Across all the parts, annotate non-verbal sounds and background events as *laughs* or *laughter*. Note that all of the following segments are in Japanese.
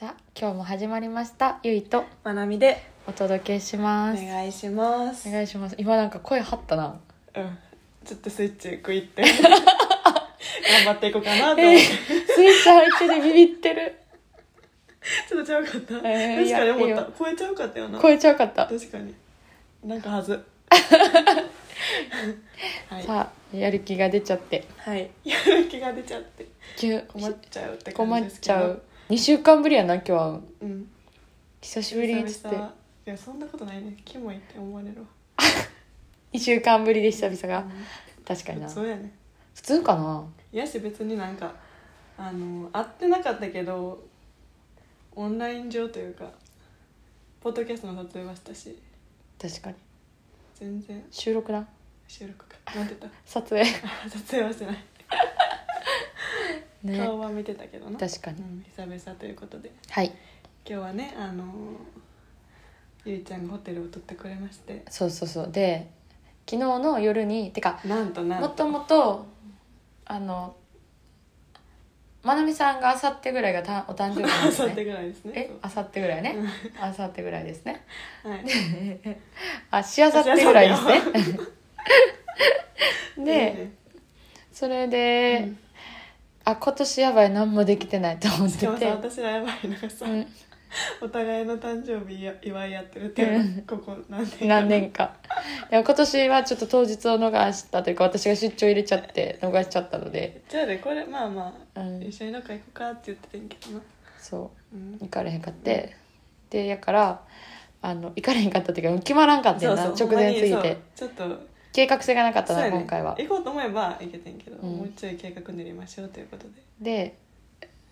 さあ今日も始まりました。ゆいとまなみでお届けします。お願いします。お願いします。今なんか声張ったな。うん。ちょっとスイッチクイって。*laughs* 頑張っていこうかなと。思って、えー、スイッチ入っててビビってる。ちょっとちゃうかった、えー確かに思った。いやい超えちゃうかったよな。超えちゃうかった、確かに。なんかはず。*laughs* はい。さあやる気が出ちゃって。はい。やる気が出ちゃって。急困っちゃうって困っ感じですけど。ちゃう2週間ぶりやな今日はう。ん。久しぶりっつって。いやそんなことないね。キモいって思われるわ。*laughs* 2週間ぶりで久々が、うん。確かにな。そうやね。普通かな？いやし別になんかあの会ってなかったけどオンライン上というかポッドキャストの撮影はしたし。確かに。全然。収録な？収録か。なんて言っ *laughs* 撮影。た *laughs* 撮影はしてない、ね。顔は見てたけどな。確かに。うん、久々ということで。はい。今日はねあのゆいちゃんがホテルを取ってくれまして。そうそうそう。で昨日の夜にてかなんとなんと。もともとあのまなみさんがあさってぐらいがたお誕生日なんあですさってねぐらいですね。えあさってぐらいね。あさってぐらいですね。はい。*laughs* あしあさってぐらいですね。*laughs* でねそれで、うんあ今年やばい。何もできてないと思ってしかもさて、私らやばいのがさ、うん、お互いの誕生日や祝い合ってるっていうのここ何年か何年か。いや今年はちょっと当日を逃したというか私が出張入れちゃって逃しちゃったので、じゃあねこれまあまあ、うん。一緒にどっか行こうかって言ってたんやけどな、そう。うん。行かれへんかって、でやからあの行かれへんかったっていうか決まらんかったよな。直前すぎて。ちょっと計画性がなかったな、ね。今回は。行こうと思えば行けてんけど、うん。もうちょい計画練りましょうということで、で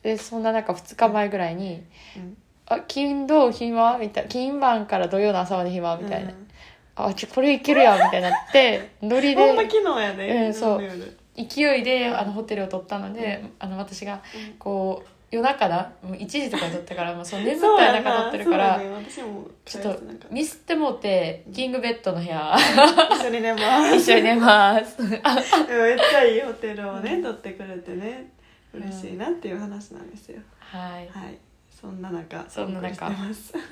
でそんな中2日前ぐらいにうん「あ金土暇?」みたいな。金晩から土曜の朝まで暇？みたいな「うん。あちょこれいけるやん」みたいになって *laughs* ノリで。ほんま昨日やで、うんそう。勢いであのホテルを取ったので、あの私がこう夜中だ。もう1時とかに取ったからもうその眠ったい中取ってるから、そうやね。私もちょっとなんかミスってもうてキングベッドの部屋。*laughs* 一緒に寝ます。一緒に寝ます。でもめっちゃいいホテルをね取ってくれてね嬉しいなっていう話なんですよ、はい。はい。そんな中そんな中。お送りしてます。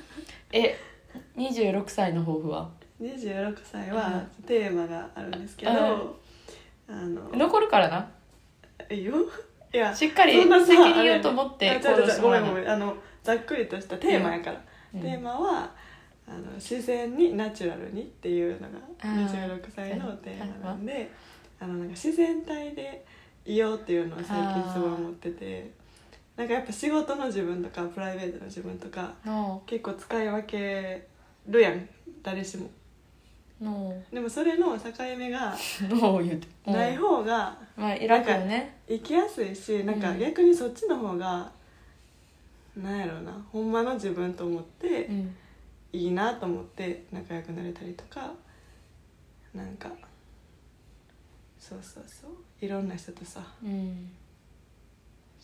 え26歳の抱負は？26歳はテーマがあるんですけど、うん。あの残るからな。いいよいやしっかりそんなさ責任言うと思って行動してもらうごめんごめん。あのざっくりとしたテーマやから、うん。テーマはあの自然にナチュラルにっていうのがあー26歳のテーマなんであのなんか自然体でいようっていうのを最近すごい思っててなんかやっぱ仕事の自分とかプライベートの自分とかの結構使い分けるやん。誰しものでもそれの境目がの言うてない方がまあ楽よね。生きやすいしなんかうん。逆にそっちの方が、なんやろうなほんまの自分と思ってうん。いいなと思って仲良くなれたりとかなんかそうそうそういろんな人とさうん。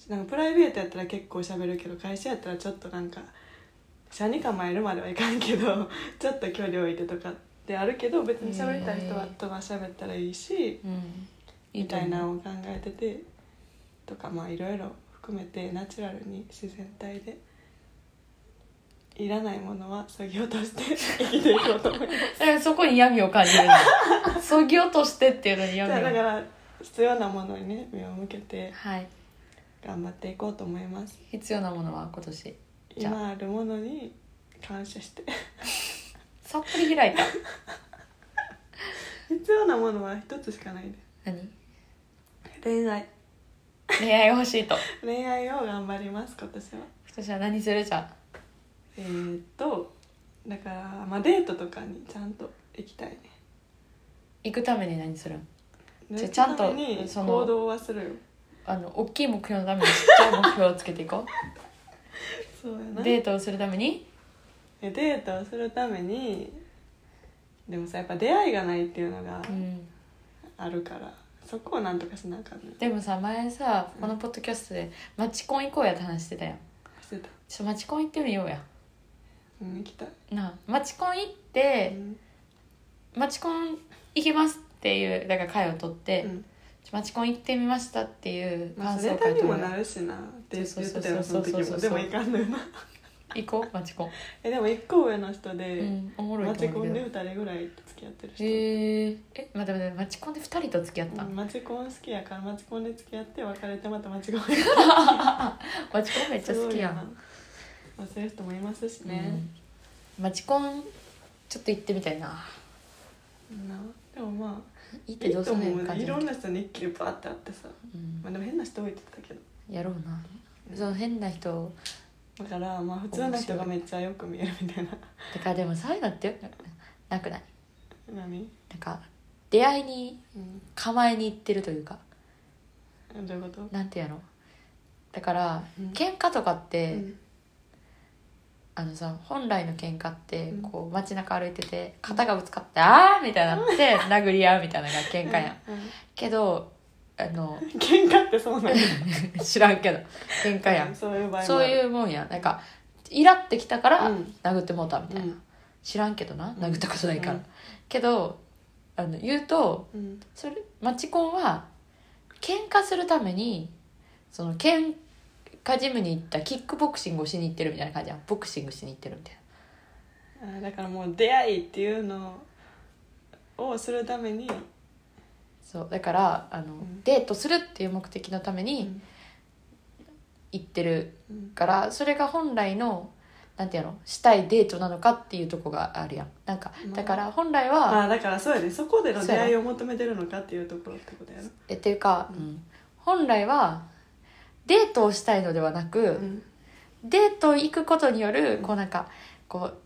なんかプライベートやったら結構喋るけど会社やったらちょっとなんか社に構えるまではいかんけどちょっと距離置いてとかってあるけど別に喋りたい人はとは喋ったらいいしうん。みたいなのを考えててとかまあいろいろ含めてナチュラルに自然体でいらないものはそぎ落として生きていこうと思います。だからそこに闇を感じるんだそぎ落としてっていうのにじ闇を。だから必要なものにね目を向けてはい。頑張っていこうと思います。必要なものは今年。じゃあ。今あるものに感謝してさっぱり開いた。*laughs* 必要なものは一つしかないで。何？恋愛。恋愛が欲しいと。*laughs* 恋愛を頑張ります今年は。今年は何する？じゃんえー、っとだから、まあ、デートとかにちゃんと行きたいね。行くために何する？んじゃちゃんとその行動はするよ。あの大きい目標のためにちっちゃい目標をつけていこ *laughs* そうやうな。デートをするために？えデートをするためにでもさやっぱ出会いがないっていうのがうん。あるから、そこをなんとかしなあかんねでもさ前さこのポッドキャストでマチコン行こうやって話してたやん。してた。ちょっとマチコン行ってみようや。うん行きたい、なあマチコン行っうて、ん。マチコン行きますっていうだから会を取って、うん。マチコン行ってみましたっていうまあ感それネタにもなるしなって言ってたよそそうそうそうそうの時もでもいかんのよな行こうマチコンえでも一個上の人で、うんおもろいマチと思うんだけどコンで二人ぐらい付き合ってる人、へええ待って待ってマチコンで2人と付き合った、うんマチコン好きやからマチコンで付き合って別れてまたマチコンマチコンめっちゃ好きやん、すごいな。まあ、そういう人もいますしね、うん。マチコンちょっと行ってみたいな。なでもまあ行ってどうと思う。ん感じ。いろんな人に一気にバーってあってさ。うん。まあでも変な人多いって言ってたけど。やろうな。その変な人だからまあ普通の人がめっちゃよく見えるみたいな。だからでもそういうのってなくない？何、なんか出会いにうん、構えに行ってるというか。どういうこと？なんていう。のだから、うん。喧嘩とかって、うん。あのさ本来の喧嘩ってうん。こう街中歩いてて肩がぶつかって「ああ!」みたいになって *laughs* 殴り合うみたいなのが喧嘩やん。うん。けどあの喧嘩ってそうなんや *laughs* 知らんけど喧嘩や。んそういう場合もそういううもんや。なんかイラってきたからうん。殴ってもうたみたいな、うん。知らんけどなうん。殴ったことないから、うん。けどあの言うとうん。それマチコンは喧嘩するためにその喧嘩ジムに行ったキックボクシングをしに行ってるみたいな感じやん。ボクシングしに行ってるみたいな。あだからもう出会いっていうのをするために、そうだからあの、ん。デートするっていう目的のためにうん。行ってるうん。からそれが本来のなんていうのしたいデートなのかっていうとこがあるやん。なんかまあだから本来は、あだからそうやねそこでの出会いを求めてるのかっていうところってことやろ、えっていうか、うん。うん。本来はデートをしたいのではなく、うん。デート行くことによるうん。こうなんかこう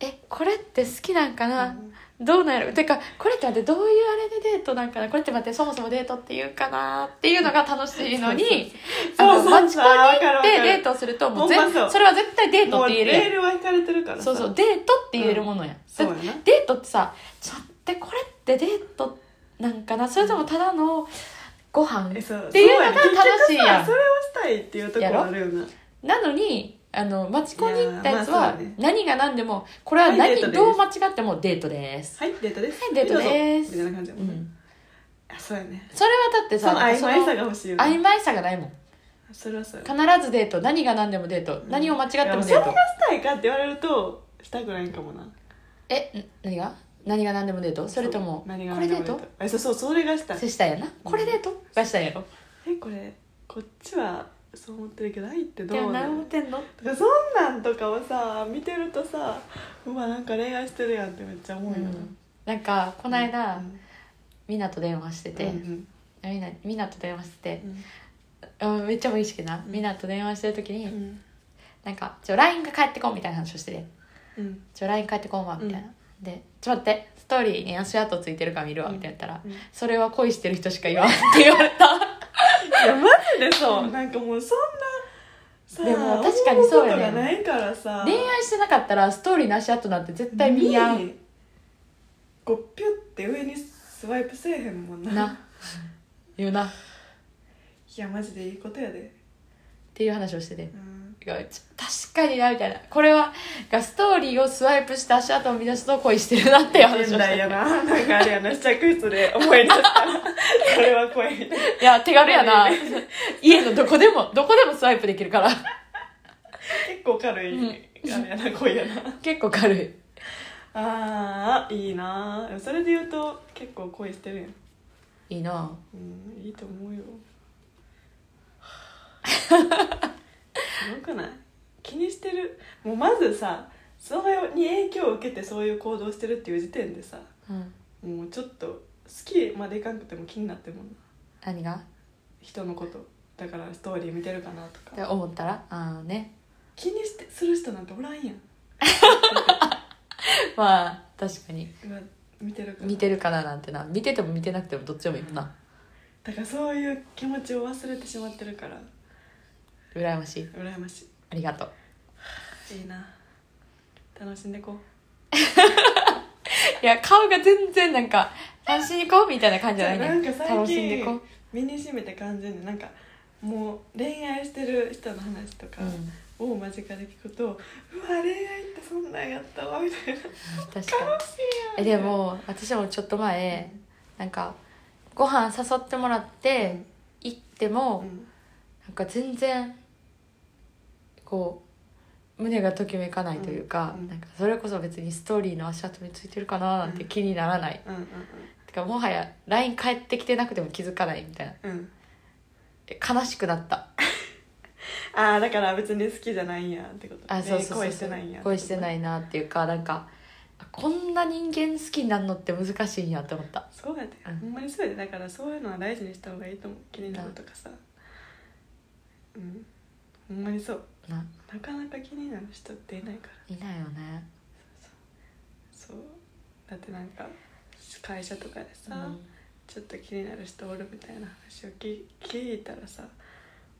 えこれって好きなんかな、うんどうなんやろ？てかこれって待ってどういうあれでデートなんかな？これって待ってそもそもデートっていうかな？っていうのが楽しいのにマチコンに行ってデートをするともうぜそれは絶対デートって言える。やんレールは引かれてるからさ。そうそうデートって言えるものや。うやな。だってデートってさちょっとこれってデートなんかな？それともただのご飯っていうのが楽しいやん。それをしたいっていうところあるよな。なのにあのマチコンに行ったやつはいやまあそうだね。何が何でもこれははい何、デートです。どう間違ってもデートです、はいデートです。はいデートです。みたいな感じやもんね、うん、あそうやね。それはだってそのさ曖昧さそが欲しいよの曖ね昧さがないもん。それはそうや。必ずデート何が何でもデート、うん。何を間違ってもデート。でもそれがしたいかって言われるとしたくないんかもな。えん何が？何が何でもデート？それとも何がこれデート？えそうそうそれがしたい。そしたいやな。これデート？がしたいやろえこれこっちはそう思ってるけど愛ってどうなの何思ってんの？だからそんなんとかをさ見てるとさうわなんか恋愛してるやんってめっちゃ思うよな、うん。なんかこの間、うん。みんなと電話してて、うんみんなみんなと電話してて、うん。うん、めっちゃ無意識な、うん。みんなと電話してる時に、うん。なんか「ちょ LINE が返ってこん」みたいな話をしててうん「ちょ LINE 返ってこんわ」みたいな、で「ちょっと待ってストーリーに足跡ついてるか見るわ」みたいな言ったら、うん。それは恋してる人しか言わん」って言われた。いやマジでそう。なんかもうそんなさでも確かにそうやね思ことがないからさ恋愛してなかったらストーリーの足跡なんて絶対見やん。にこうピュって上にスワイプせえへんもんな。な。言うな。っいやマジでいいことやで。ていう話をしてて。うん確かになみたいな。これはがストーリーをスワイプして足跡を見出すと恋してるなっていう話をして。現代てやな。なんかあれやな試着室で思い出した。らそれは恋。みたいないや手軽やな。*laughs* 家のどこでもどこでもスワイプできるから。結構軽い、うん。あれやな恋やな。結構軽い。あーいいな。それで言うと結構恋してるやん。いいな。うんいいと思うよ *laughs* すごくない？気にしてる。もうまずさそれに影響を受けてそういう行動してるっていう時点でさうん。もうちょっと好きまでいかんくても気になってるもんな。何が？人のこと。だからストーリー見てるかなとか。思ったら？ああね。気にしてする人なんておらんやん。*laughs* まあ確かに。見てるから。見てるかななんてな。見てても見てなくてもどっちでもいいもんな。だからそういう気持ちを忘れてしまってるから羨ましい。羨ましありがとう。いいいな。楽しんでこ *laughs* いや顔が全然なんか楽しんでこうみたいな感うじじゃないね。なんか最楽しんでこ近身にしめて感じるねなんかもう恋愛してる人の話とかう、うん、を間近で聞くとうわ恋愛ってそんなんやったわみたいな。*laughs* 確かに。えでも私もちょっと前なんかご飯誘ってもらって行っても、うん。なんか全然こう胸がときめかないというか、うんうんなんかそれこそ別にストーリーの足跡についてるかななんて気にならない、うんうんてかもはや LINE 返ってきてなくても気づかないみたいな。悲しくなった。*laughs* ああだから別に好きじゃないんやってこと。あそうそうそう恋してないんや恋してないいなっていうかなんかあこんな人間好きになるのって難しいんやって思った。そうやで、うん。ほんまにそうやで。だからそういうのは大事にした方がいいと思う。気になるとかさ。うん。ほんまにそうな。なかなか気になる人っていないから。いないよね。そうだってなんか会社とかでさ、うん。ちょっと気になる人おるみたいな話を聞聞いたらさ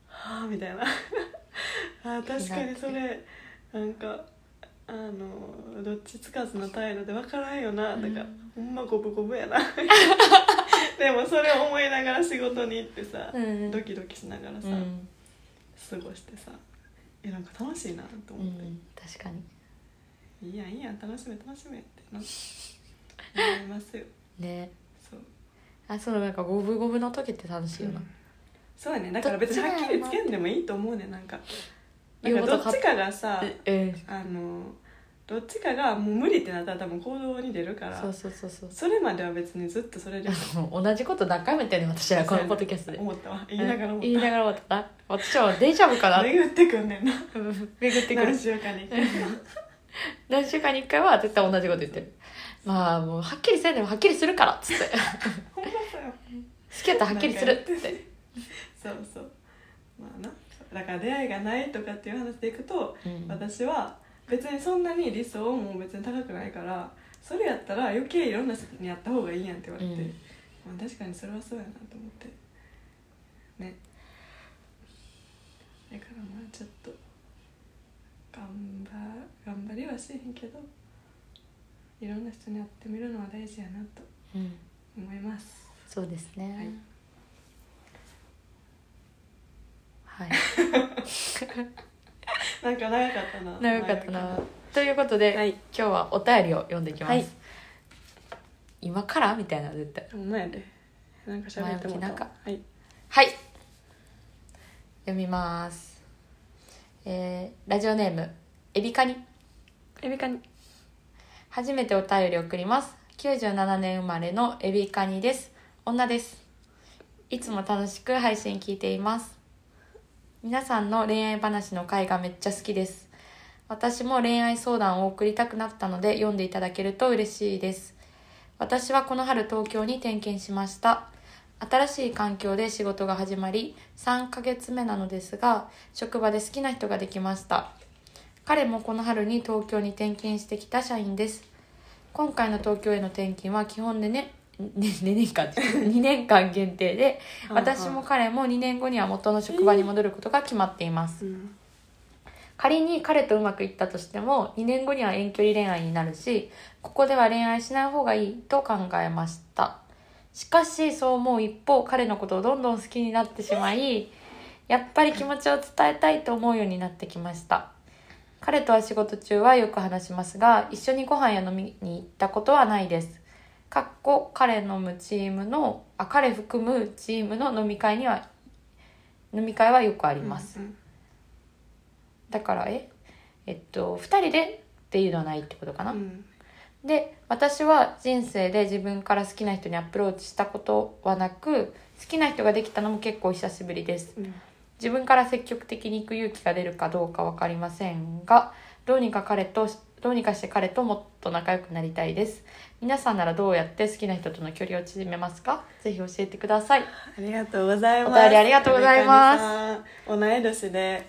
はあみたいな。*laughs* あー確かにそれなんかあのどっちつかずの態度で分からんよなとか、うんほんま五分五分やな。*laughs* でもそれを思いながら仕事に行ってさ、うん。ドキドキしながらさ、うん、過ごしてさいやなんか楽しいなとう思って、ん、確かに。いいやんいいやん楽しめ楽しめってな *laughs* 思いますよ。ね。そう。あそのなんか五分五分の時って楽しいよな、そうやね。だから別にはっきりつけんでもいいと思うね。なんかなんかどっちかがさえ。あのどっちかがもう無理ってなったら多分行動に出るから。そうそうそうそう。それまでは別にずっとそれで *laughs* 同じこと何回も言ってるね私らこのポッドキャストで。思ったわ。言いながら思っ言いながら思った。な私はデジャブかたな。巡ってくんねんな。うん。巡ってくる。何週間に一回 *laughs* 何週間に1回は絶対同じこと言ってる。まあもうはっきりせんでもはっきりするからっつって。*laughs* ほんまそうよ。好きやったらはっきりするっつって。そうそう。まあな。だから出会いがないとかっていう話でいくと、うん。私は別にそんなに理想も別に高くないからそれやったら余計いろんな人にやった方がいいやんって言われて、うん。まあ、確かにそれはそうやなと思って。ね。だからまあちょっと頑張頑張りはしへんけどいろんな人に会ってみるのは大事やなとうん思います。そうですね。はい、*laughs* なんか長かったな。長かったな。ということで、はい。今日はお便りを読んでいきます、はい。今からみたいな絶対ほんまやで。なんか喋ってもら前置きなんか。はい。はい。読みます。えーラジオネームエビカニ。エビカニ。初めてお便り送ります。97年生まれのエビカニです。女です。いつも楽しく配信聞いています皆さんの恋愛話の回がめっちゃ好きです。私も恋愛相談を送りたくなったので読んでいただけると嬉しいです。私はこの春東京に転勤しました。新しい環境で仕事が始まり3ヶ月目なのですが職場で好きな人ができました。彼もこの春に東京に転勤してきた社員です。今回の東京への転勤は基本でね2年間2年間限定で私も彼も2年後には元の職場に戻ることが決まっています。うん。仮に彼とうまくいったとしても2年後には遠距離恋愛になるしここでは恋愛しない方がいいと考えました。しかしそう思う一方彼のことをどんどん好きになってしまいやっぱり気持ちを伝えたいと思うようになってきました。彼とは仕事中はよく話しますが一緒にご飯や飲みに行ったことはないですかっこ彼のむチームのあ彼含むチームの飲み会には飲み会はよくあります、うんだからええっと2人でっていうのはないってことかな、うん。で私は人生で自分から好きな人にアプローチしたことはなく好きな人ができたのも結構久しぶりです。うん。自分から積極的に行く勇気が出るかどうか分かりませんがどうにか彼とどうにかして彼ともっと仲良くなりたいです。皆さんならどうやって好きな人との距離を縮めますか？ぜひ教えてください。ありがとうございます。お便りありがとうございます。す同い年で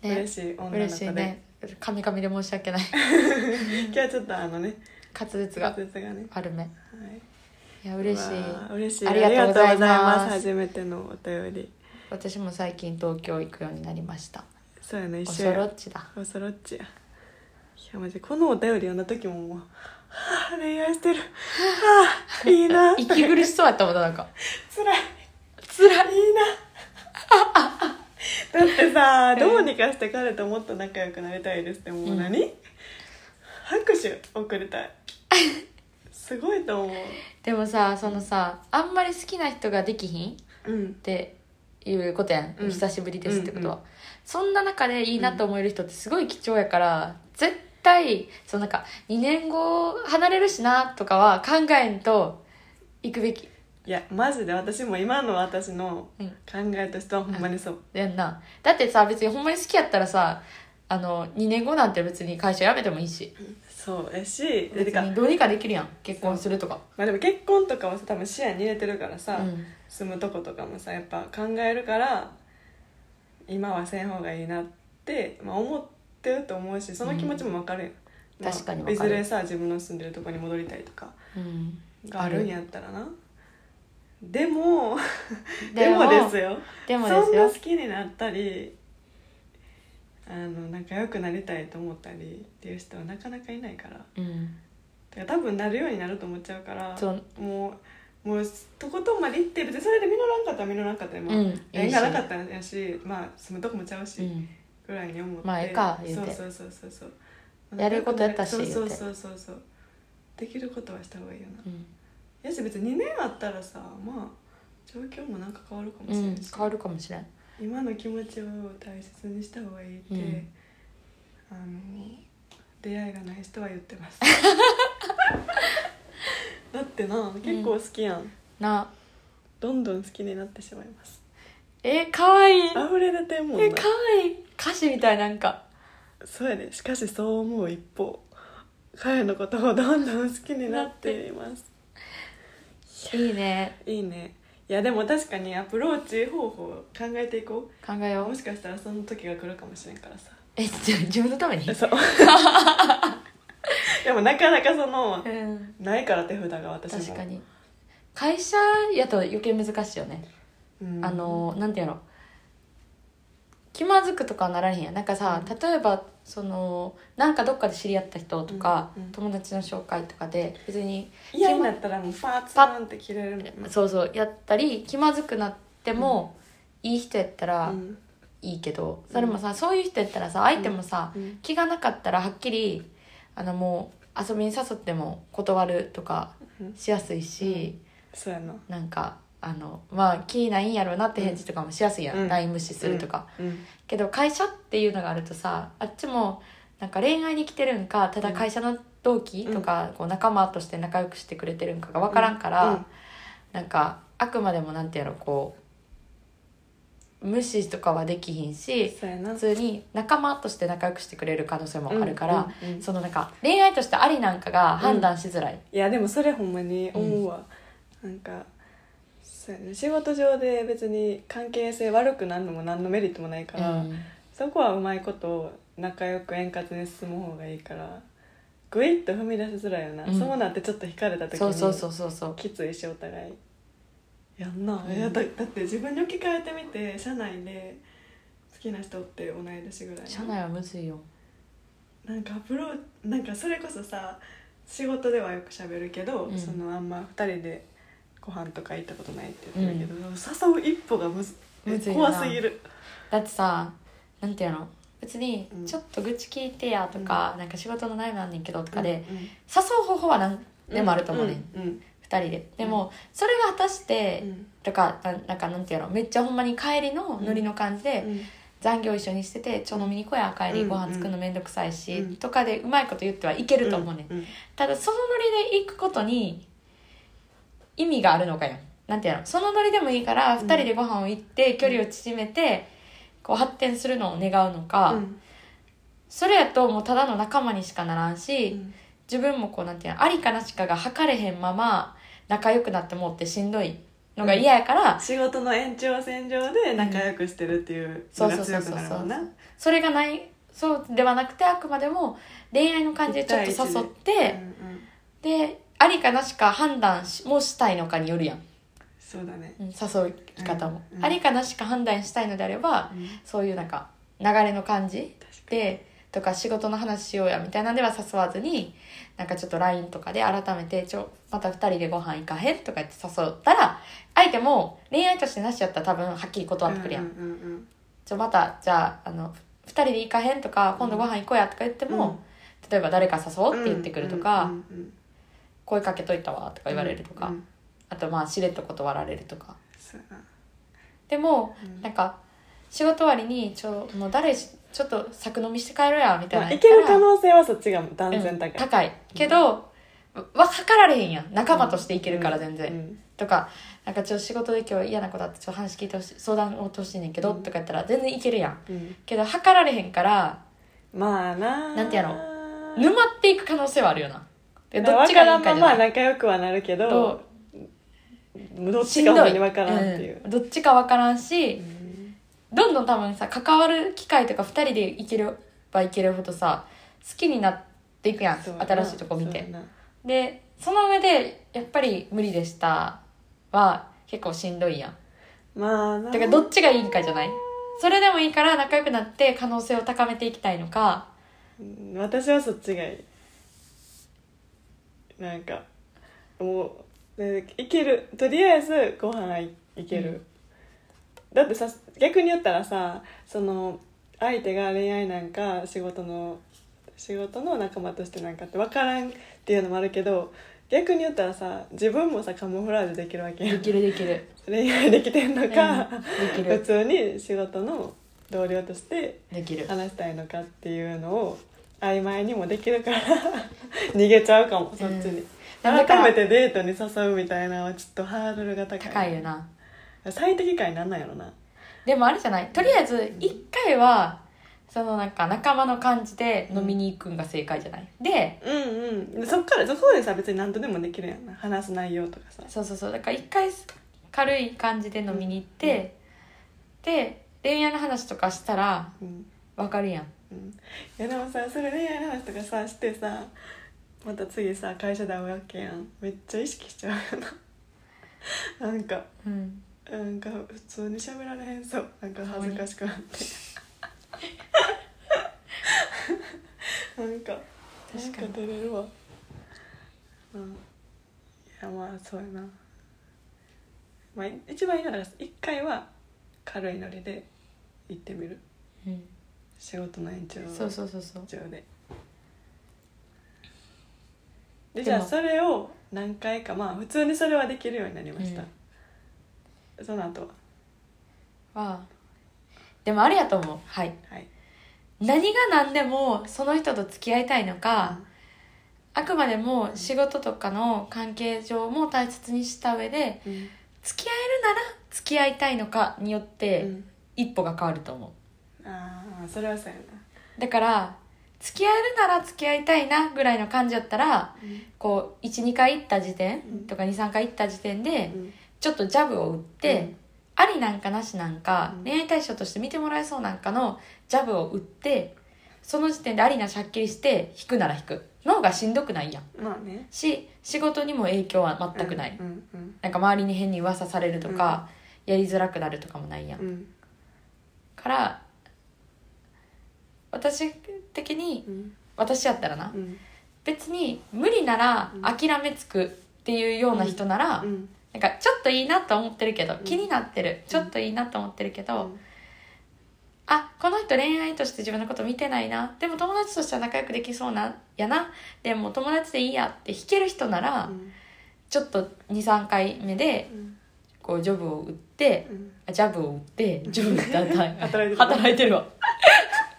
ね嬉しい女の子で、嬉しいね。カミカミで申し訳ない。*laughs* 今日はちょっとあのね滑舌が悪め。はい。いや嬉しい。嬉しい。ありがとうございます。初めてのお便り。私も最近東京行くようになりました。そうやね一緒恐ろやっちだ。おそろっちや。いやマジこのお便り読んだ時ももうはあ恋愛してる。*laughs* はあいいな。息苦しそうやったもんななんか。つらい。つらい。いいな。*laughs* だってさうんどうにかして彼ともっと仲良くなりたいですってもう何、拍手送りたい。すごいと思う。でもさそのさあんまり好きな人ができひんっうん。ていうことやん、うん。久しぶりですってことは、うんうそんな中でいいなと思える人ってすごい貴重やから絶対そのなんか2年後離れるしなとかは考えんと行くべき。いやマジで私も今の私のうん。考えとしてはほんまにそう、やんな。だってさ別にほんまに好きやったらさあの2年後なんて別に会社辞めてもいいし。そうやし別にどうにかできるやん。結婚するとか。まあでも結婚とかはさ多分視野に入れてるからさ、うん。住むとことかもさやっぱ考えるから今はせん方がいいなって、まあ、思ってると思うしその気持ちも分かるやん、まあ確かに分かる。いずれさ自分の住んでるとこに戻りたいとかうん。があるんやったらな。でもで *laughs* でももですよ。でもですよ。そんな好きになったりあの仲良くなりたいと思ったりっていう人はなかなかいないから。うん。だから多分なるようになると思っちゃうからそう。もうもうとことんまで行って別にそれで実らんかったら実らんかったで、まあうん。縁がなかったんやしまあ住むとこもちゃうし、うんぐらいに思ってまあええか言うて。そうそうそうそうやることやったしそうそうそうそうそう。できることはした方がいいよな。うん。やし別に2年あったらさまあ状況もなんか変わるかもしうんれないし、変わるかもしれん。今の気持ちを大切にした方がいいって、うん。あの出会いがない人は言ってます。*laughs* だってな結構好きやん、な。どんどん好きになってしまいます。えかわい。い溢れ出てんもんな。えかわいい歌詞みたいなんか。そうやでしかしそう思う一方。彼のことをどんどん好きになっています。いいね。いいね。いやでも確かにアプローチ方法考えていこう。考えよう。もしかしたらその時が来るかもしれんからさ。えじゃあ自分のために？そう。*laughs* でもなかなかそのうん。ないから手札が私も。確かに。会社やと余計難しいよね、うん。あのなんていうの？気まずくとかはならへんやん。なんかさうん。例えばそのなんかどっかで知り合った人とか、うんうん。友達の紹介とかで別に嫌になったらもうパーツパンって切れるもんな。そうそうやったり気まずくなっても、いい人やったらうん。いいけど、それもさそういう人やったらさ相手もさ、うん。気がなかったらはっきりあのもう遊びに誘っても断るとかうん。しやすいし、そうやな。なんかあのまあ気ないんやろうなって返事とかもしやすいやん、うん。LINE 無視するとか、うん。けど会社っていうのがあるとさあっちもなんか恋愛に来てるんかただ会社の同期とか、こう仲間として仲良くしてくれてるんかが分からんから、うん。なんかあくまでもなんていうのこう無視とかはできひんし普通に仲間として仲良くしてくれる可能性もあるから、そのなんか恋愛としてありなんかが判断しづらい、いやでもそれほんまに思うわ、なんかそうやね。仕事上で別に関係性悪くなるのも何のメリットもないから、うん。そこはうまいこと仲良く円滑に進む方がいいからグイッと踏み出しづらいよな、うん。そうなってちょっと引かれた時にそうそうそうそうそう。きついしお互い。やんな、うん。だだって自分に置き換えてみて社内で好きな人って同い年ぐらい社内はむずいよ。なんかアプローなんかそれこそさ仕事ではよく喋るけど、うん。そのあんま2人でご飯とか行ったことないって言ってるけど、誘う一歩がむず怖すぎる。だってさなんていうの？別にうん。ちょっと愚痴聞いてやとか、なんか仕事の悩みなんねんけどとかで、うん誘う方法は何でもあると思うねん、うんうん二人で。でも、それが果たして、うん。とかななんかなんていうの？めっちゃほんまに帰りのノリの感じで、うん。残業一緒にしてて「ちょ飲みに来や帰り、うんご飯作るのめんどくさいし」うん。とかでうまいこと言ってはいけると思うねん、うん。ただそのノリで行くことに意味があるのかよ。なんていうの？そのノリでもいいから二人でご飯を行って距離を縮めてこう発展するのを願うのか、うん。それやともうただの仲間にしかならんし、うん。自分もこうなんていうのありかなしかが測れへんまま仲良くなってもってしんどいのが嫌やから、仕事の延長線上で仲良くしてるっていうのが強くなるもんな。それがないそうではなくてあくまでも恋愛の感じでちょっと誘って、うんうん。でありかなしか判断しもしたいのかによるやん、そうだね。うん誘い方も、うんうん。ありかなしか判断したいのであれば、うん。そういうなんか流れの感じでとか仕事の話しようやみたいなんでは誘わずになんかちょっと LINE とかで改めてちょまた2人でご飯行かへんとか言って誘ったら相手も恋愛としてなしやったら多分はっきり断ってくるやん、うんうんうんちょまたじゃああの2人で行かへんとか今度ご飯行こうやとか言っても、例えば誰か誘おうって言ってくるとか、うんうんうん声かけといたわとか言われるとか、うんあとまあしれっと断られるとか。でも、うん。なんか仕事終わりにちょもう誰しちょっと酒飲みして帰ろうやみたいな。まあ、いける可能性はそっちが断然高い、うん高い。けど、わ測られへんやん。仲間としていけるから全然、うんとかなんかちょっと仕事で今日嫌なことあってちょっと話聞いてほしい相談をほしいねんけど、うん。とか言ったら全然いけるやん。うん。けど測られへんからまあななんてやろ沼っていく可能性はあるよなでどっちががいいかじゃない？まあ仲良くはなるけどとどっちかほんまに分からんっていう、うん。どっちか分からんし、うん。どんどん多分さ関わる機会とか2人でいければいけるほどさ好きになっていくやん新しいとこ見て。でその上でやっぱり無理でしたは結構しんどいやん。まあな。だからどっちがいいんかじゃない？それでもいいから仲良くなって可能性を高めていきたいのか。うん私はそっちがいいなんかもうでいける。とりあえずご飯いいける、だってさ逆に言ったらさその相手が恋愛なんか仕事の仕事の仲間としてなんかって分からんっていうのもあるけど逆に言ったらさ自分もさカモフラージュできるわけできるできる。恋愛できてんのか、うんでき普る通に仕事の同僚としてできる。話したいのかっていうのを曖昧にもできるから *laughs* 逃げちゃうかもそっちに、うん改めてデートに誘うみたいなのはちょっとハードルが高い。高いよな。最適解なんなんやろな。でもあれじゃない？とりあえず1回はそのなんか仲間の感じで飲みに行くんが正解じゃない？でうんうん。そっからそこでさ別に何とでもできるやんな。話す内容とかさ。そうそうそう。だから1回軽い感じで飲みに行って、で恋愛の話とかしたらうん。わかるやん。うん。いやでもさそれ恋愛の話とかさしてさまた次さ会社で会うわけやん。めっちゃ意識しちゃうよな。*laughs* なんかうん。なんか普通に喋られへんそう。なんか恥ずかしくなって。*laughs* なんか確かに。なんか照れるわ。うん。いやまあそうやな。まあ一番いいのは一回は軽いノリで行ってみる。うん。仕事の延長そうそうそうそう。上ででじゃあそれを何回かまあ普通にそれはできるようになりました、その後は。はでもあれやと思う。はい。はい。何が何でもその人と付き合いたいのか、あくまでも仕事とかの関係上も大切にした上でうん。付き合えるなら付き合いたいのかによってうん。一歩が変わると思う。ああそれはそうやな。だから付き合えるなら付き合いたいなぐらいの感じだったらこう12回行った時点うん。とか23回行った時点でうん。ちょっとジャブを打って、うん。ありなんかなしなんか、うん。恋愛対象として見てもらえそうなんかのジャブを打ってその時点でありなしはっきりして引くなら引くの方がしんどくないやん。まあね。し仕事にも影響は全くない、うんうんなんか周りに変に噂されるとか、やりづらくなるとかもないやん、うん。から私的にうん。私やったらな、うん。別に無理ならうん。諦めつくっていうような人なら、うん。なんかちょっといいなと思ってるけど、ん。気になってる。ちょっといいなと思ってるけど、うん。あこの人恋愛として自分のこと見てないな。でも友達としては仲良くできそうなんやな。でも友達でいいやって弾ける人なら、ちょっと23回目でうん。こうジョブを打ってうん。あジャブを打ってジョブ *laughs* 働いてる。働いてるわ *laughs*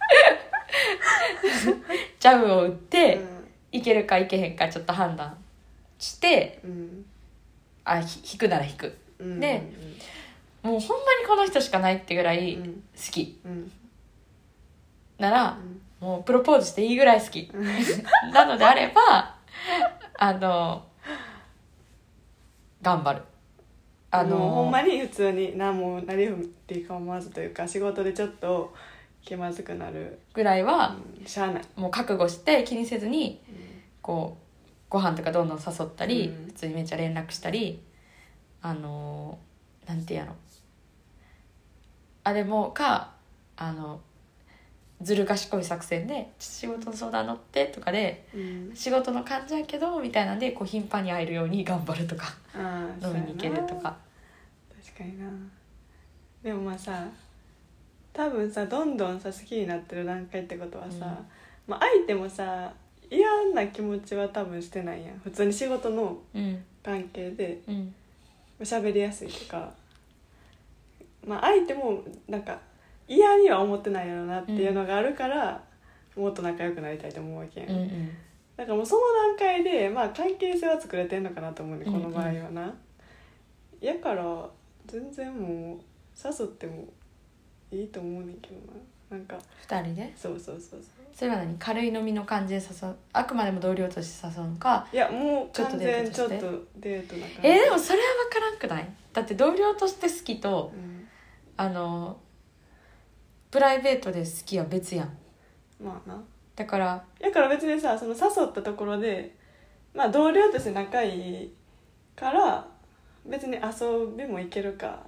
*laughs* ジャブを打って、いけるかいけへんかちょっと判断してうん。あひ引くなら引く。うん。でもうほんまにこの人しかないってぐらい好うん。き。うん。なら、もうプロポーズしていいぐらい好き。なのであればあの頑張る。ああののほんまに普通に何もなりふっていうか思わずというか仕事でちょっと気まずくなる、ぐらいはうん。しゃあない、もう覚悟して気にせずにこうご飯とかどんどん誘ったり、うん。普通にめっちゃ連絡したりあのなんていうんやろ。あでもかあのずる賢い作戦で「仕事の相談乗って」とかでうん仕事の感じやけどみたいなんでこう頻繁に会えるように頑張るとか飲みに行けるとそうやな。か確かにな。でもまあさ多分さどんどんさ好きになってる段階ってことはさ、うん。まあ、相手もさ嫌な気持ちは多分してないやん。普通に仕事のうん。関係でうん。喋りやすいとか。まあ相手もなんか嫌には思ってないやろなっていうのがあるから、もっと仲良くなりたいと思うわけやん、うんうん。だからもうその段階で、まあ、関係性は作れてんのかなと思うねこの場合はな、やから全然もう誘ってもいいと思うねんけどな。なんか2人で？そうそうそうそう。それは何軽い飲みの感じで誘うあくまでも同僚として誘うのかいやもうちょっと完デートとして全ちょっとデートな感じ。えーでもそれは分からんくない？だって同僚として好きとうん、あのプライベートで好きは別やん。まあな。だからだから別にさその誘ったところでまあ同僚として仲いいから別に遊びも行けるか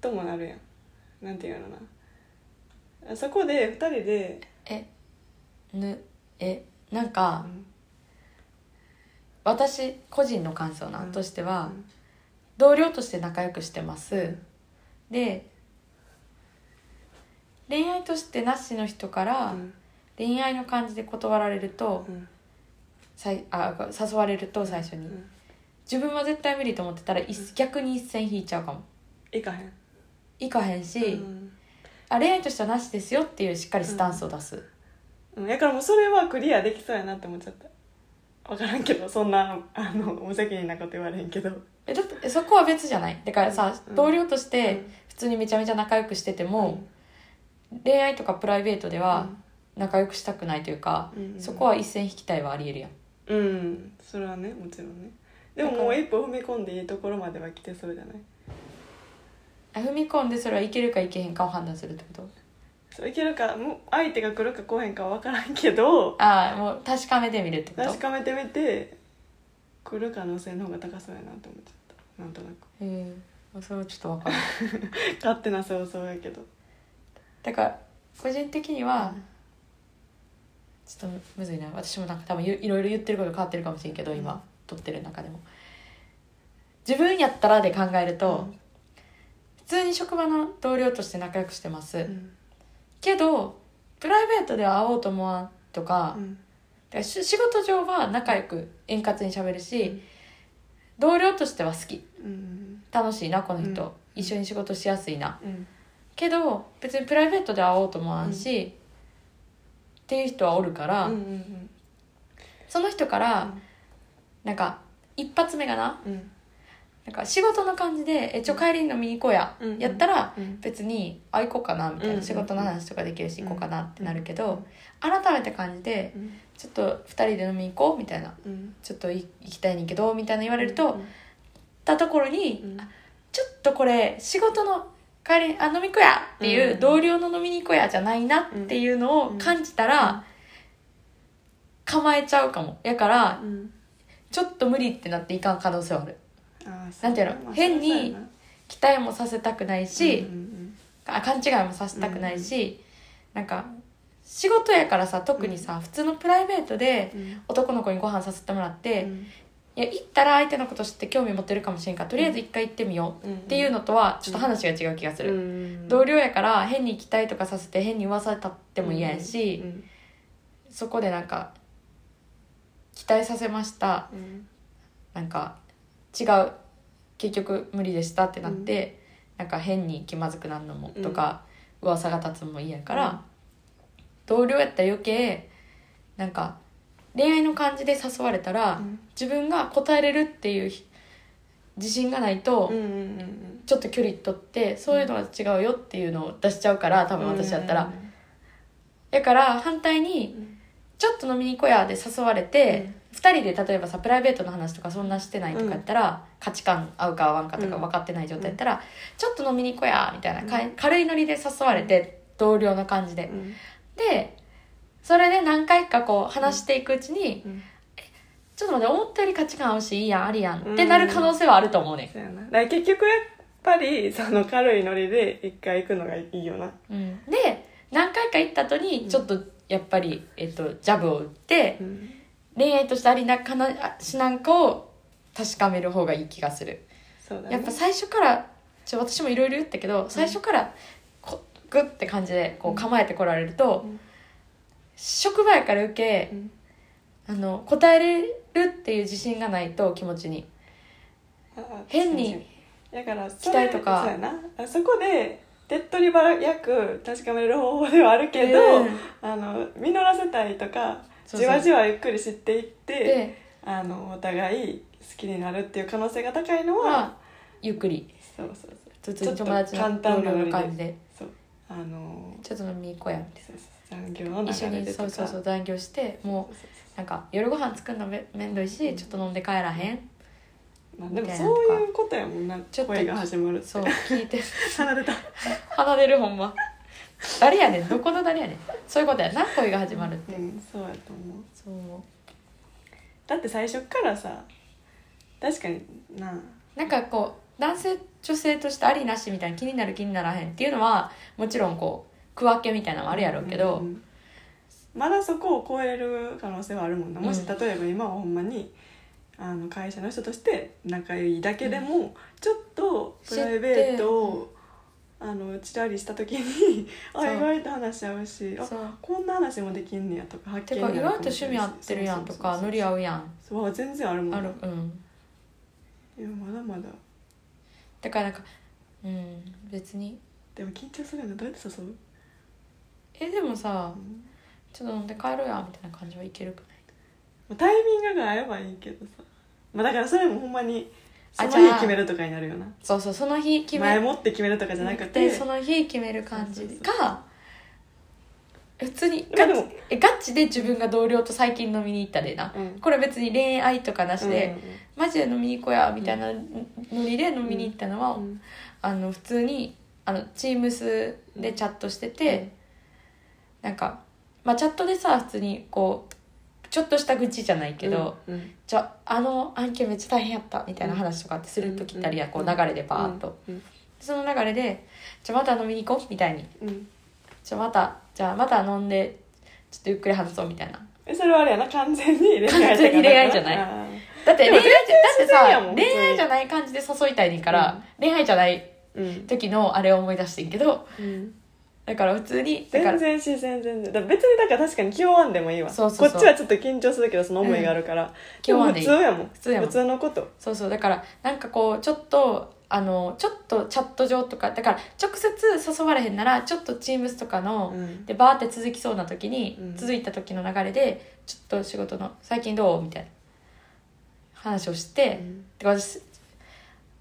ともなるやんなんていうのな。そこで2人で、えぬえなんうかん。私個人の感想な、うん。としては、うん。同僚として仲良くしてます、で恋愛としてなしの人からうん。恋愛の感じで断られると、うん。さいあ誘われると最初に、うん自分は絶対無理と思ってたらい逆に一線引いちゃうかも。行かへんいかへんし、うん。あ恋愛としてはなしですよっていうしっかりスタンスを出す、うん、だからもうそれはクリアできそうやなって思っちゃった。分からんけどそんなあの無責任なこと言われへんけど。えだってそこは別じゃない？だからさ、うん。同僚としうてん。普通にめちゃめちゃ仲良くしてても、恋愛とかプライベートでは仲良くしたくないというか、うん。そこは一線引きたいはありえるやん。うん、うん、それはねもちろんね。でももう一歩踏み込んでいいところまでは来てそうじゃない？あ踏み込んでそれはいけるかいけへんかを判断するってこと？そういけるかもう相手が来るか来へんかは分からんけどああもう確かめてみるってこと？確かめてみて来る可能性の方が高そうやなって思っちゃった。なんとなく。へえそれはちょっと分からない *laughs* 勝手な想像やけど。だから個人的にはちょっとむずいな。私もなんか多分いいろいろ言ってること変わってるかもしれんけど今、うん。撮ってる中でも。自分やったらで考えると、普通に職場の同僚として仲良くしてます、うん。けどプライベートでは会おうと思わんとか,、うん。し仕事上は仲良く円滑にしゃべるし、うん。同僚としては好き。うん。楽しいなこの人、うん。一緒に仕事しやすいな。うん。けど別にプライベートで会おうと思わんし、っていう人はおるから、その人から、うん。なんか一発目がなうんなんか仕事の感じで「えちょ帰りに飲みに行こうや」うんやったらうん。別に「あ行こうかな」みたいな、うん仕事の話とかできるしうん行こうかなってなるけど、うん改めて感じでうん「ちょっと2人で飲みに行こう」みたいな。うん「ちょっとい行きたいねんけど」みたいな言われると、うんたところに、ちょっとこれ仕事の帰りあ飲み行こうやっていう、うん同僚の飲みに行こうやじゃないなっていうのを感じたら、構えちゃうかも。やからうん。ちょっと無理ってなっていかん可能性はあるなんていうの？まあ変に期待もさせたくないし、うんうんあ勘違いもさせたくないし、なんか仕事やからさ特にさ、普通のプライベートでうん。男の子にご飯させてもらって、うん。いや行ったら相手のこと知って興味持ってるかもしれんからとりあえず一回行ってみよううんっていうのとはちょっと話が違う気がする、うん。同僚やから変に期待とかさせて変に噂立っても嫌やし、うん。そこでなんか期待させました。うん。なんか違う。結局無理でしたってなって、なんか変に気まずくなるのもとか、噂が立つのも嫌やから、うん。同僚やったら余計なんか恋愛の感じで誘われたら、うん。自分が答えれるっていう自信がないと、うんうんうんちょっと距離取ってそういうのは違うよっていうのを出しちゃうから多分私だったら、だから反対にうんちょっと飲みに行こうやで誘われて、二2人で例えばさプライベートの話とかそんなしてないとかやったら、価値観合うか合わんかとかうん。分かってない状態やったら、ちょっと飲みに行こうやみたいな、軽いノリで誘われて同僚の感じで、うん。でそれで何回かこう話していくうちに、うん。ちょっと待って思ったより価値観合うしいいやんありやんってなる可能性はあると思うね、そうやな。だ結局やっぱりその軽いノリで一回行くのがいいよな。うん、で何回か行った後にちょっとやっぱり、えっと、ジャブを打ってうん恋愛としてありなかなしなんかを確かめる方がいい気がする。ね。やっぱ最初からちょ私もいろいろ言ったけど最初からこグッて感じでこう構えてこられると、うん。職場やから受けうん。あの答えれるっていう自信がないと気持ちに。変にだからそ期待とか。そこで手っ取り早く確かめれる方法ではあるけど、うんあの実らせたいとかじわじわゆっくり知っていってであのお互い好きになるっていう可能性が高いのは、まあゆっくり。そうそうそう。ちょっと簡単な感じで。そう。あのちょっと飲みに行こうやみたいそうそう。残業のな一緒にそうそうそう残業してもうなんか夜ご飯作るのめめんどいしちょっと飲んで帰らへんまあ、でもそういうことやもんなちょっと恋が始まるって。そう聞いて *laughs* 離れた。離れるほんま。誰やねん。どこの誰やねん。そういうことやな恋が始まるって。うんそうやと思う。そう。だって最初からさ確かにな。なんかこう男性女性としてありなしみたいな気になる気にならへんっていうのはもちろんこう区分けみたいなのもあるやろうけど、んんまだそこを超える可能性はあるもんな。もしうん例えば今はほんまにあの会社の人として仲いいだけでも、ちょっとプライベートをあのちらりした時に *laughs* あ意外と話し合うしあこんな話もできんねやとか発見にてか意外と趣味合ってるやんとかノリ合うやん。そう全然あるもん。なある。うん。いやまだまだ。だからなんかうん。別に。でも緊張するよねどうやって誘う、えでもさうん。ちょっと飲んで帰ろうやみたいな感じはいけるくない？タイミングが合えばいいけどさ、まあ、だからそれもほんまにその日決めるとかになるよな。そうそうその日決め前もって決めるとかじゃなくてでその日決める感じか普通にガチえガチで自分が同僚と最近飲みに行ったでな。うん。これ別に恋愛とかなしで、うんマジで飲みに行こうやみたいなノリで飲みに行ったのは、うん。あの普通にあの Teams でチャットしてて、なんか、まあ、チャットでさ普通にこうちょっとした愚痴じゃないけど、うんうん。じゃあの案件めっちゃ大変やったみたいな話とかってする時ってあるやん、こう流れでバーッと、うんその流れで「じゃあまた飲みに行こう」みたいに。うん「じゃあまたじゃあまた飲んでちょっとゆっくり話そう」みたいな。えそれはあれやな完全に恋愛完全に恋愛じゃない。あだって恋愛じゃだってさ恋愛じゃない感じで誘いたいねんから、うん。恋愛じゃない時のあれを思い出してんけどうんだから普通にだから全然自然全然。だ別にだから確かに気負わんでもいいわ。そうそうそう。こっちはちょっと緊張するけどその思いがあるから、気負わん。でいい普通やもん。普通やもん。普通のこと。そうそう。だからなんかこうちょっとあのちょっとチャット上とかだから直接誘われへんならちょっと Teams とかの、うん。でバーって続きそうな時に、うん。続いた時の流れでちょっと仕事の「最近どう?」みたいな。話をして、うん。てか私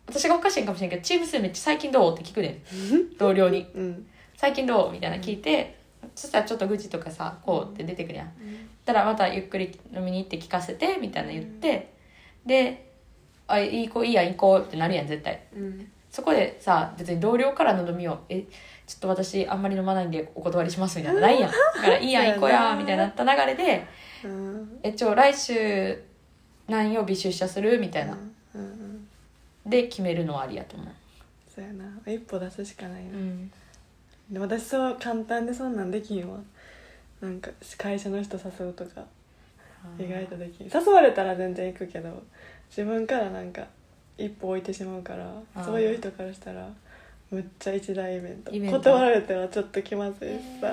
私がおかしいんかもしれんけど Teams でめっちゃ「最近どう?」って聞くねん。*laughs* 同僚に。うん「最近どう?」みたいな聞いて、そしたらちょっと愚痴とかさこうって出てくるやん。たらまたゆっくり飲みに行って聞かせてみたいな言って、で「あいい子いいや行こう」ってなるやん絶対。うん。そこでさ別に同僚からの飲みを「えちょっと私あんまり飲まないんでお断りします」みたいなのないやん。だから「いいやん行こうや」みたいになった流れでうん「えちょ来週何曜日出社する?」みたいな。うん。うん。で決めるのはありやと思う。そうやな。一歩出すしかないな、うんでも私そう簡単でそんなんできんわ。なんか会社の人誘うとか意外とできん。誘われたら全然行くけど自分からなんか一歩置いてしまうからそういう人からしたらむっちゃ一大イベント。断られたらちょっと気まずいしさ、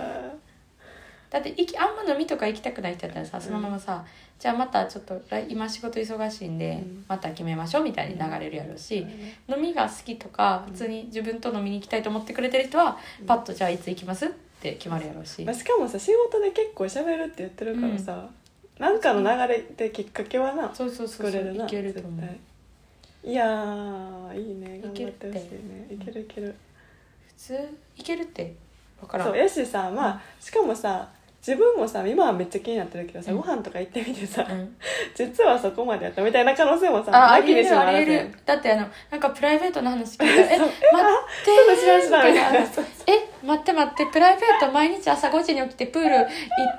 だって行きあんま飲みとか行きたくない人やったらさそのままさ、じゃあまたちょっと来今仕事忙しいんで、うん。また決めましょうみたいに流れるやろうし、飲みが好きとかうん。普通に自分と飲みに行きたいと思ってくれてる人は、うん。パッとじゃあいつ行きますって決まるやろうし、まあ、しかもさ仕事で結構喋るって言ってるからさ、なんかの流れできっかけはなそうそうそうそう作れるないけると思う。絶対。いやーいいね頑張ってほしいね。いけるいける、普通いけるって。分からん。そうやしさまあしかもさ自分もさ今はめっちゃ気になってるけどさ、うん。ご飯とか行ってみてさ、うん。*laughs* 実はそこまでやったみたいな可能性もさあありえるありえる。だってあのなんかプライベートの話聞いたら *laughs*「え待って *laughs* え待って待ってプライベート毎日朝5時に起きてプール行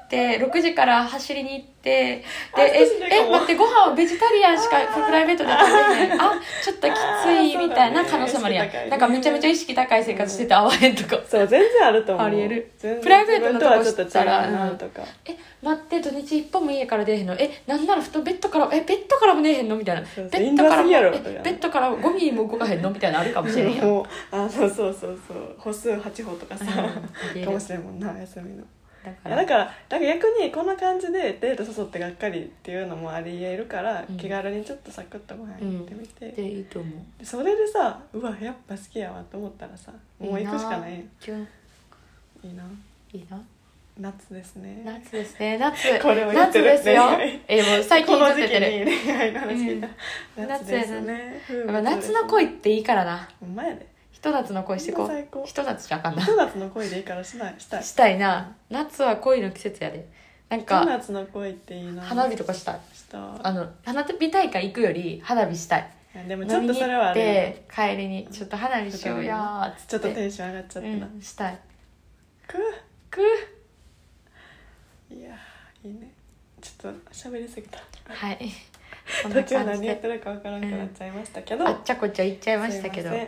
って6時から走りに行ってであええ待ってご飯はベジタリアンしかプライベートで食べへんあちょっときついみたいな可能性もあるやん、ねなんかめちゃめちゃ意識高い生活してて合わへんとか、そう全然あると思う。ありえる。プライベートのとこ自分とはちょっと違うなとか、え待って土日一本も家から出えへんの。えなんなら布団ベッドからえベッドからも出えへんの？みたいな。そうそうベッドからもベッドからゴミも動かへんの？みたいなのあるかもしれんやん。もうあそうそうそうそう。歩数8歩とかさ、かもしれんもんな休みの。だかいやだからだから逆にこんな感じでデート誘ってがっかりっていうのもありえるから、うん。気軽にちょっとサクッとご飯行ってみて、でいいと思う。でそれでさうわやっぱ好きやわと思ったらさもう行くしかないやん。キュンいいな。いいな夏ですね。夏ですね。夏 *laughs* これを言ってる。夏ですよ。えもう最近ってる恋愛の話聞いた、うん。夏ですね。夏の恋っていいからな。ほんまやで。ひと夏の恋してこう。ひと夏じゃあかんな。ひと夏の恋でいいからしない。したい。したいな。夏は恋の季節やで。なんか夏の恋っていいな。花火とかしたい。した。あの花火大会行くより花火したい。でもちょっとそれはあるよ。飲みに行って帰りにちょっと花火しようやちょっとテンション上がっちゃってな、うんしたい。くくいやーいいね。ちょっと喋りすぎた。はい。*laughs* こん途中何やってるかわからんくなっちゃいましたけど、あっちゃこっちゃ言っちゃいましたけど。すいま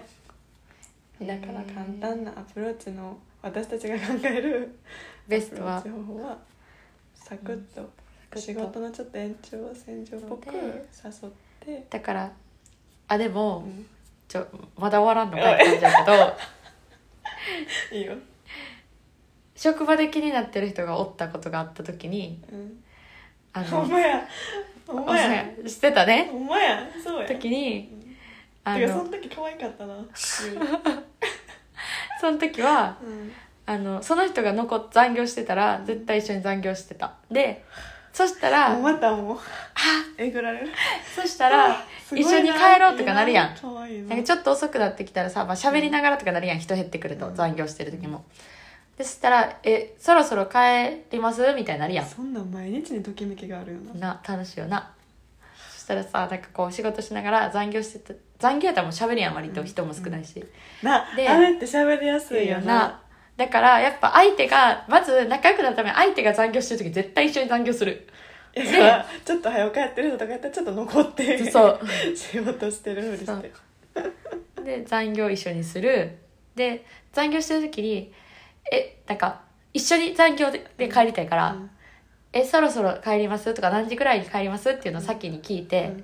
せん。だから簡単なアプローチの私たちが考える *laughs* ベストは。アプローチ方法はサクッと仕事のちょっと延長線上っぽくで誘って、だからあでも、うん。ちょまだ終わらんのかって感じだけど。*laughs* いいよ、職場で気になってる人がおったことがあった時にうん、あのほんまや。ほんまや。知ってたね。ほんまや。そうや。時にあてかそのの時可愛かったな、*laughs* うん。その時はあのその人が残っ残業してたら絶対一緒に残業してた。でそしたらもうまたもう。えぐられる。そしたら一緒に帰ろうとかなるやん。ななんかちょっと遅くなってきたらさ、まあ喋りながらとかなるやん。人減ってくると、うん。残業してる時もでそしたら「えそろそろ帰ります?」みたいになるやん。そんなん毎日にときめきがあるよな。な楽しいよな。そしたらさなんかこう仕事しながら残業してた残業やったらもう喋るやん割と。人も少ないし、なであれって喋りやすいよな。なだからやっぱ相手がまず仲良くなるために相手が残業してる時絶対一緒に残業する。だからちょっと早く帰ってる人とかやったらちょっと残ってそう。仕事してるふりして。で残業一緒にする。で残業してる時にえなんか一緒に残業でで帰りたいから、うん。えそろそろ帰りますとか何時ぐらいに帰りますっていうのを先に聞いて、うん。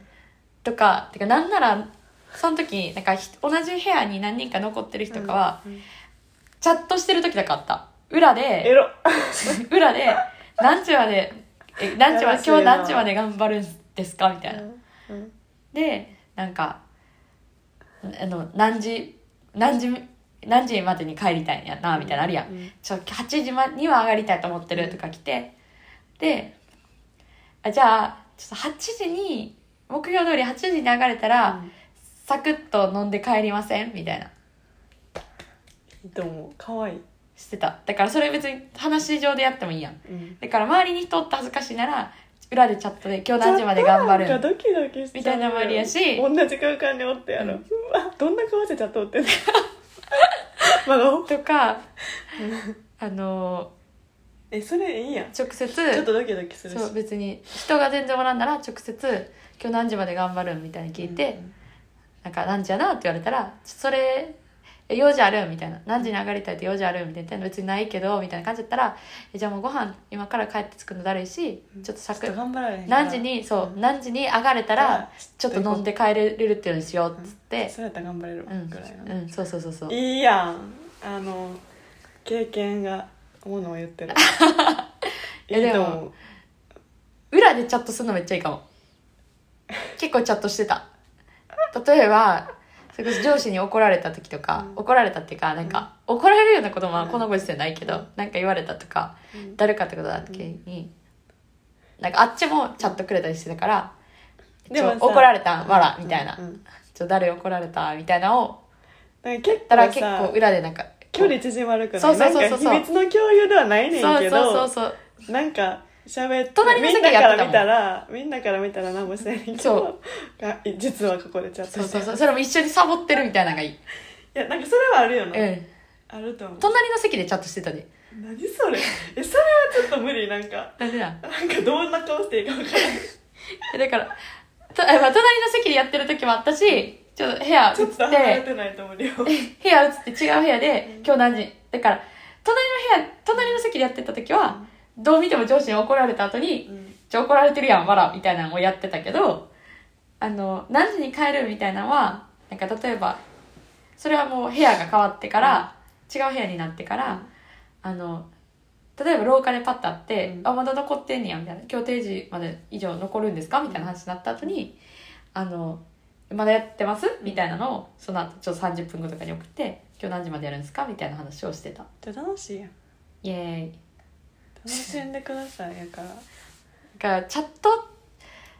とかてかなんならその時になんかひ同じ部屋に何人か残ってる人とかは、うん。チャットしてる時だからあった。裏エでロ。*laughs* 裏で何時までえ何時まで今日何時まで頑張るんですかみたいな、うん。でなんかあの何時何時何時までに帰りたいんやなみたいなのあるやん、うんちょ8時まには上がりたいと思ってるとか来て。であじゃあちょっと8時に目標通り8時に上がれたら、うん。サクッと飲んで帰りません？みたいな。いいと思う可愛い。してた。だからそれ別に話上でやってもいいやん。うん。だから周りに人おって恥ずかしいなら裏でチャットで今日何時まで頑張るドキドキみたいなのもありやし。同じ空間におってやろ、うん。うわどんな顔してチャットおってんの？*laughs* 真顔とかあのえそれいいやん。直接ちょっとドキドキするし。そう別に人が全然おらんなら直接「今日何時まで頑張る?」みたいに聞いて、なんか何時やなって言われたら「それえ用事ある?」みたいな「何時に上がりたいって用事ある?」みたいな。別にないけどみたいな感じだったら「えじゃあもうご飯今から帰って作るのだるいしちょっとサクちょっと頑張られへん何時にそう何時に上がれたらちょっと飲んで帰れるっていうのにしよう」っつって。そうやったら頑張れるわうんぐらいの、うん。そうそうそうそう。いいやん。あの経験がものを言ってる。*laughs* いやでも裏でチャットするのめっちゃいいかも。結構チャットしてた。例えばそれこそ上司に怒られた時とか、うん。怒られたっていうかなんか、怒られるようなこともこのご時世ないけど、うん。なんか言われたとかうん。誰かってことだった時に、なんかあっちもチャットくれたりしてたから「ちょでもさ怒られたんわら」みたいな。うんうん「ちょ誰怒られた?」みたいなのを結たら結構裏でなんか距離縮まるくない？そうそうそうそう。秘密の共有ではないねんそうけどそうそうそう。なんか喋って隣の席みんなからやってたもん。見たらみんなから見たら何もしてないけどそが実はここでチャットしてそうそうそう。それも一緒にサボってるみたいなのがいい、いやなんかそれはあるよな、うん、あると思う。隣の席でチャットしてたで。何それ？*laughs* えそれはちょっと無理なんか。なんでだ。なんかどんな顔していいか分からないえだから、とあまあ、隣の席でやってる時もあったし、ちょっと部屋移っちょっと離れて、てないと思うよ。部屋移って違う部屋で、今日何時？だから、隣の部屋、隣の席でやってた時は、どう見ても上司に怒られた後に、うん。ちょ、怒られてるやん、わら、みたいなのをやってたけど、あの、何時に帰るみたいなのは、なんか例えば、それはもう部屋が変わってから、違う部屋になってから、あの、例えば廊下でパッと会って「うん。あまだ残ってんねや」みたいな「今日定時まで以上残るんですか?」みたいな話になった後に「あのまだやってます?」みたいなのをその後ちょっと30分後とかに送って「今日何時までやるんですか?」みたいな話をしてた。楽しいやん。イエーイ楽しんでくださいやからだからチャット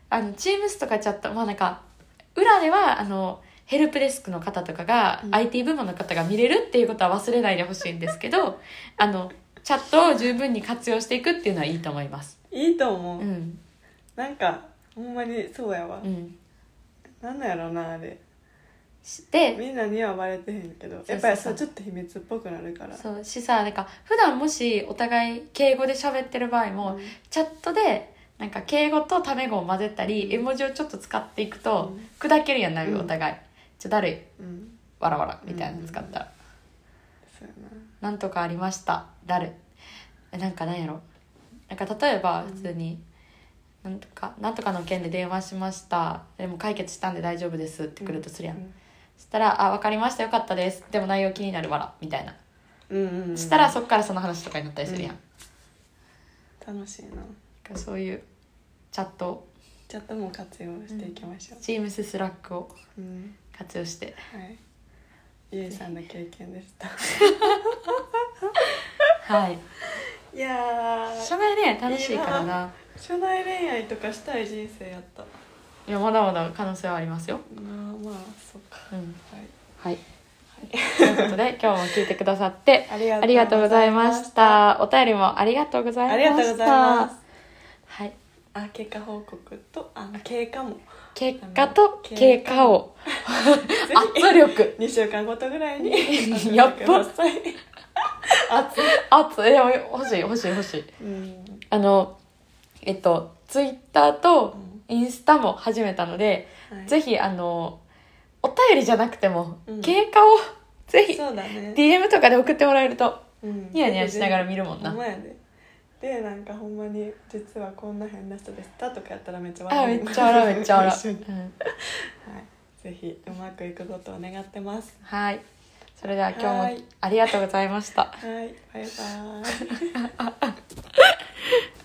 あの Teams とかチャットまあなんか裏ではあのヘルプデスクの方とかが、うん。IT 部門の方が見れるっていうことは忘れないでほしいんですけど *laughs* あのチャットを十分に活用していくっていうのはいいと思います。いいと思う、うん。なんかほんまにそうやわ、うん。なんなんやろなあれでみんなにはバレてへんけどやっぱりそうちょっと秘密っぽくなるから。そうしさなんか普段もしお互い敬語で喋ってる場合も、うんチャットでなんか敬語とタメ語を混ぜたり、うん絵文字をちょっと使っていくと、うん砕けるやんなうんお互い、ちょだるいうんわらわらみたいなの使ったら、そうやなんとかありましただるえなんかなんやろなんか例えばうん普通に、なんとかなんとかの件で電話しましたでも解決したんで大丈夫ですってなくるとするやん、したら「あ分かりましたよかったです。でも内容気になるわら」みたいな、うんうんうん。したらそっからその話とかになったりするやん、うん楽しいな。そういうチャットチャットも活用していきましょう、Teams Slack を。うん活用して。はい。ゆいさんの経験でした。*laughs* はい。いやー。初回ね楽しいからな。初代恋愛とかしたい人生やった。いやまだまだ可能性はありますよ。まあまあそっか。うん。はい。はい。ということで *laughs* 今日も聞いてくださってありがとうございました。お便りもありがとうございました。ありがとうございますはい。あ経過報告とあ経過も。結果と経過を。*laughs* 圧力。2週間ごとぐらいに *laughs* やっぱ。ください。熱い欲しい欲しい欲しい。うん。あの、えっと、ツイッターとうん。インスタも始めたので、はい。ぜひ、あの、お便りじゃなくても、うん。経過を *laughs* ぜひ、そうだね。DM とかで送ってもらえると、うん。ニヤニヤしながら見るもんな。ほんまやで。でなんかほんまに実はこんな変な人でしたとかやったらめっちゃあ、めうっちゃ笑う、めっちゃ笑 *laughs* 一緒に。う。うん。はい。ぜひうまくいくことを願ってます。はい。それでは今日もはい。ありがとうございました。はい。バイバイ *laughs*